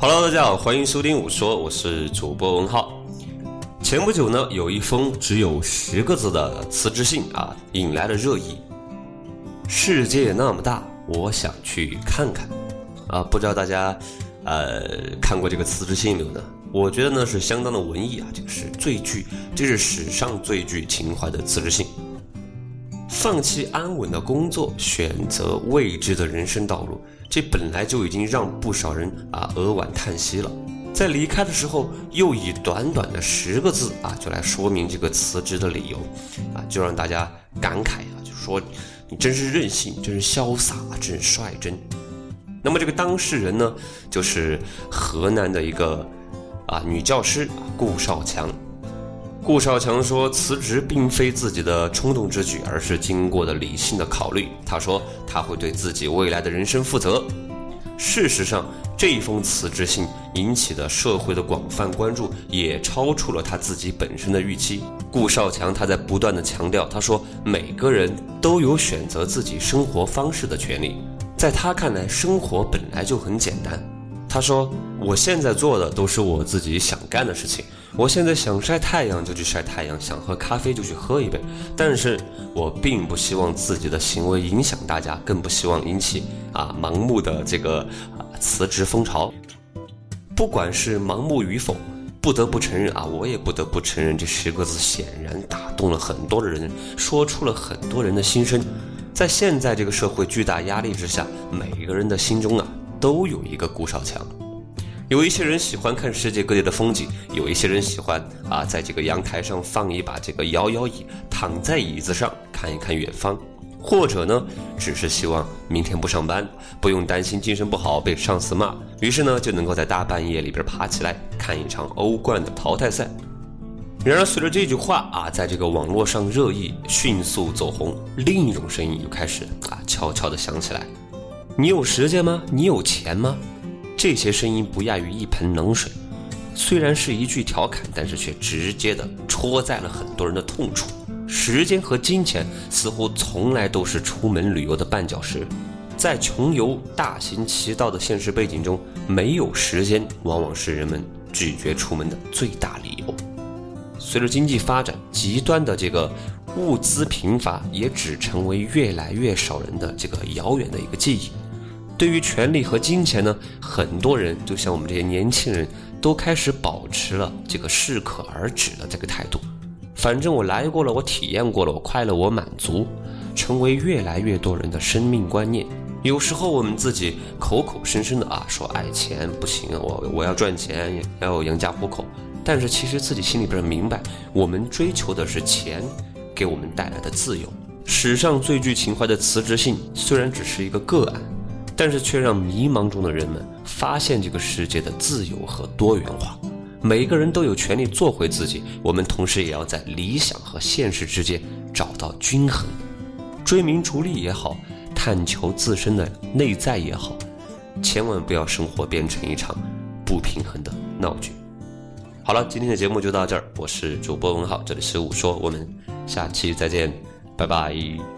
Hello，大家好，欢迎收听我说，我是主播文浩。前不久呢，有一封只有十个字的辞职信啊，引来了热议。世界那么大，我想去看看。啊，不知道大家呃看过这个辞职信没有呢？我觉得呢是相当的文艺啊，这个是最具，这是史上最具情怀的辞职信。放弃安稳的工作，选择未知的人生道路，这本来就已经让不少人啊扼腕叹息了。在离开的时候，又以短短的十个字啊，就来说明这个辞职的理由，啊，就让大家感慨啊，就说你真是任性，真是潇洒，真是率真。那么这个当事人呢，就是河南的一个啊女教师顾少强。顾少强说：“辞职并非自己的冲动之举，而是经过的理性的考虑。”他说：“他会对自己未来的人生负责。”事实上，这一封辞职信引起的社会的广泛关注，也超出了他自己本身的预期。顾少强他在不断的强调：“他说，每个人都有选择自己生活方式的权利。在他看来，生活本来就很简单。”他说：“我现在做的都是我自己想干的事情。”我现在想晒太阳就去晒太阳，想喝咖啡就去喝一杯。但是我并不希望自己的行为影响大家，更不希望引起啊盲目的这个啊辞职风潮。不管是盲目与否，不得不承认啊，我也不得不承认，这十个字显然打动了很多的人，说出了很多人的心声。在现在这个社会巨大压力之下，每一个人的心中啊都有一个顾少强。有一些人喜欢看世界各地的风景，有一些人喜欢啊，在这个阳台上放一把这个摇摇椅，躺在椅子上看一看远方，或者呢，只是希望明天不上班，不用担心精神不好被上司骂，于是呢，就能够在大半夜里边爬起来看一场欧冠的淘汰赛。然而，随着这句话啊，在这个网络上热议，迅速走红，另一种声音又开始啊，悄悄地响起来：你有时间吗？你有钱吗？这些声音不亚于一盆冷水，虽然是一句调侃，但是却直接的戳在了很多人的痛处。时间和金钱似乎从来都是出门旅游的绊脚石，在穷游、大行其道的现实背景中，没有时间往往是人们拒绝出门的最大理由。随着经济发展，极端的这个物资贫乏也只成为越来越少人的这个遥远的一个记忆。对于权力和金钱呢，很多人就像我们这些年轻人，都开始保持了这个适可而止的这个态度。反正我来过了，我体验过了，我快乐，我满足，成为越来越多人的生命观念。有时候我们自己口口声声的啊说爱钱不行，我我要赚钱，要养家糊口，但是其实自己心里边明白，我们追求的是钱给我们带来的自由。史上最具情怀的辞职信，虽然只是一个个案。但是却让迷茫中的人们发现这个世界的自由和多元化。每个人都有权利做回自己，我们同时也要在理想和现实之间找到均衡。追名逐利也好，探求自身的内在也好，千万不要生活变成一场不平衡的闹剧。好了，今天的节目就到这儿，我是主播文浩，这里是五说，我们下期再见，拜拜。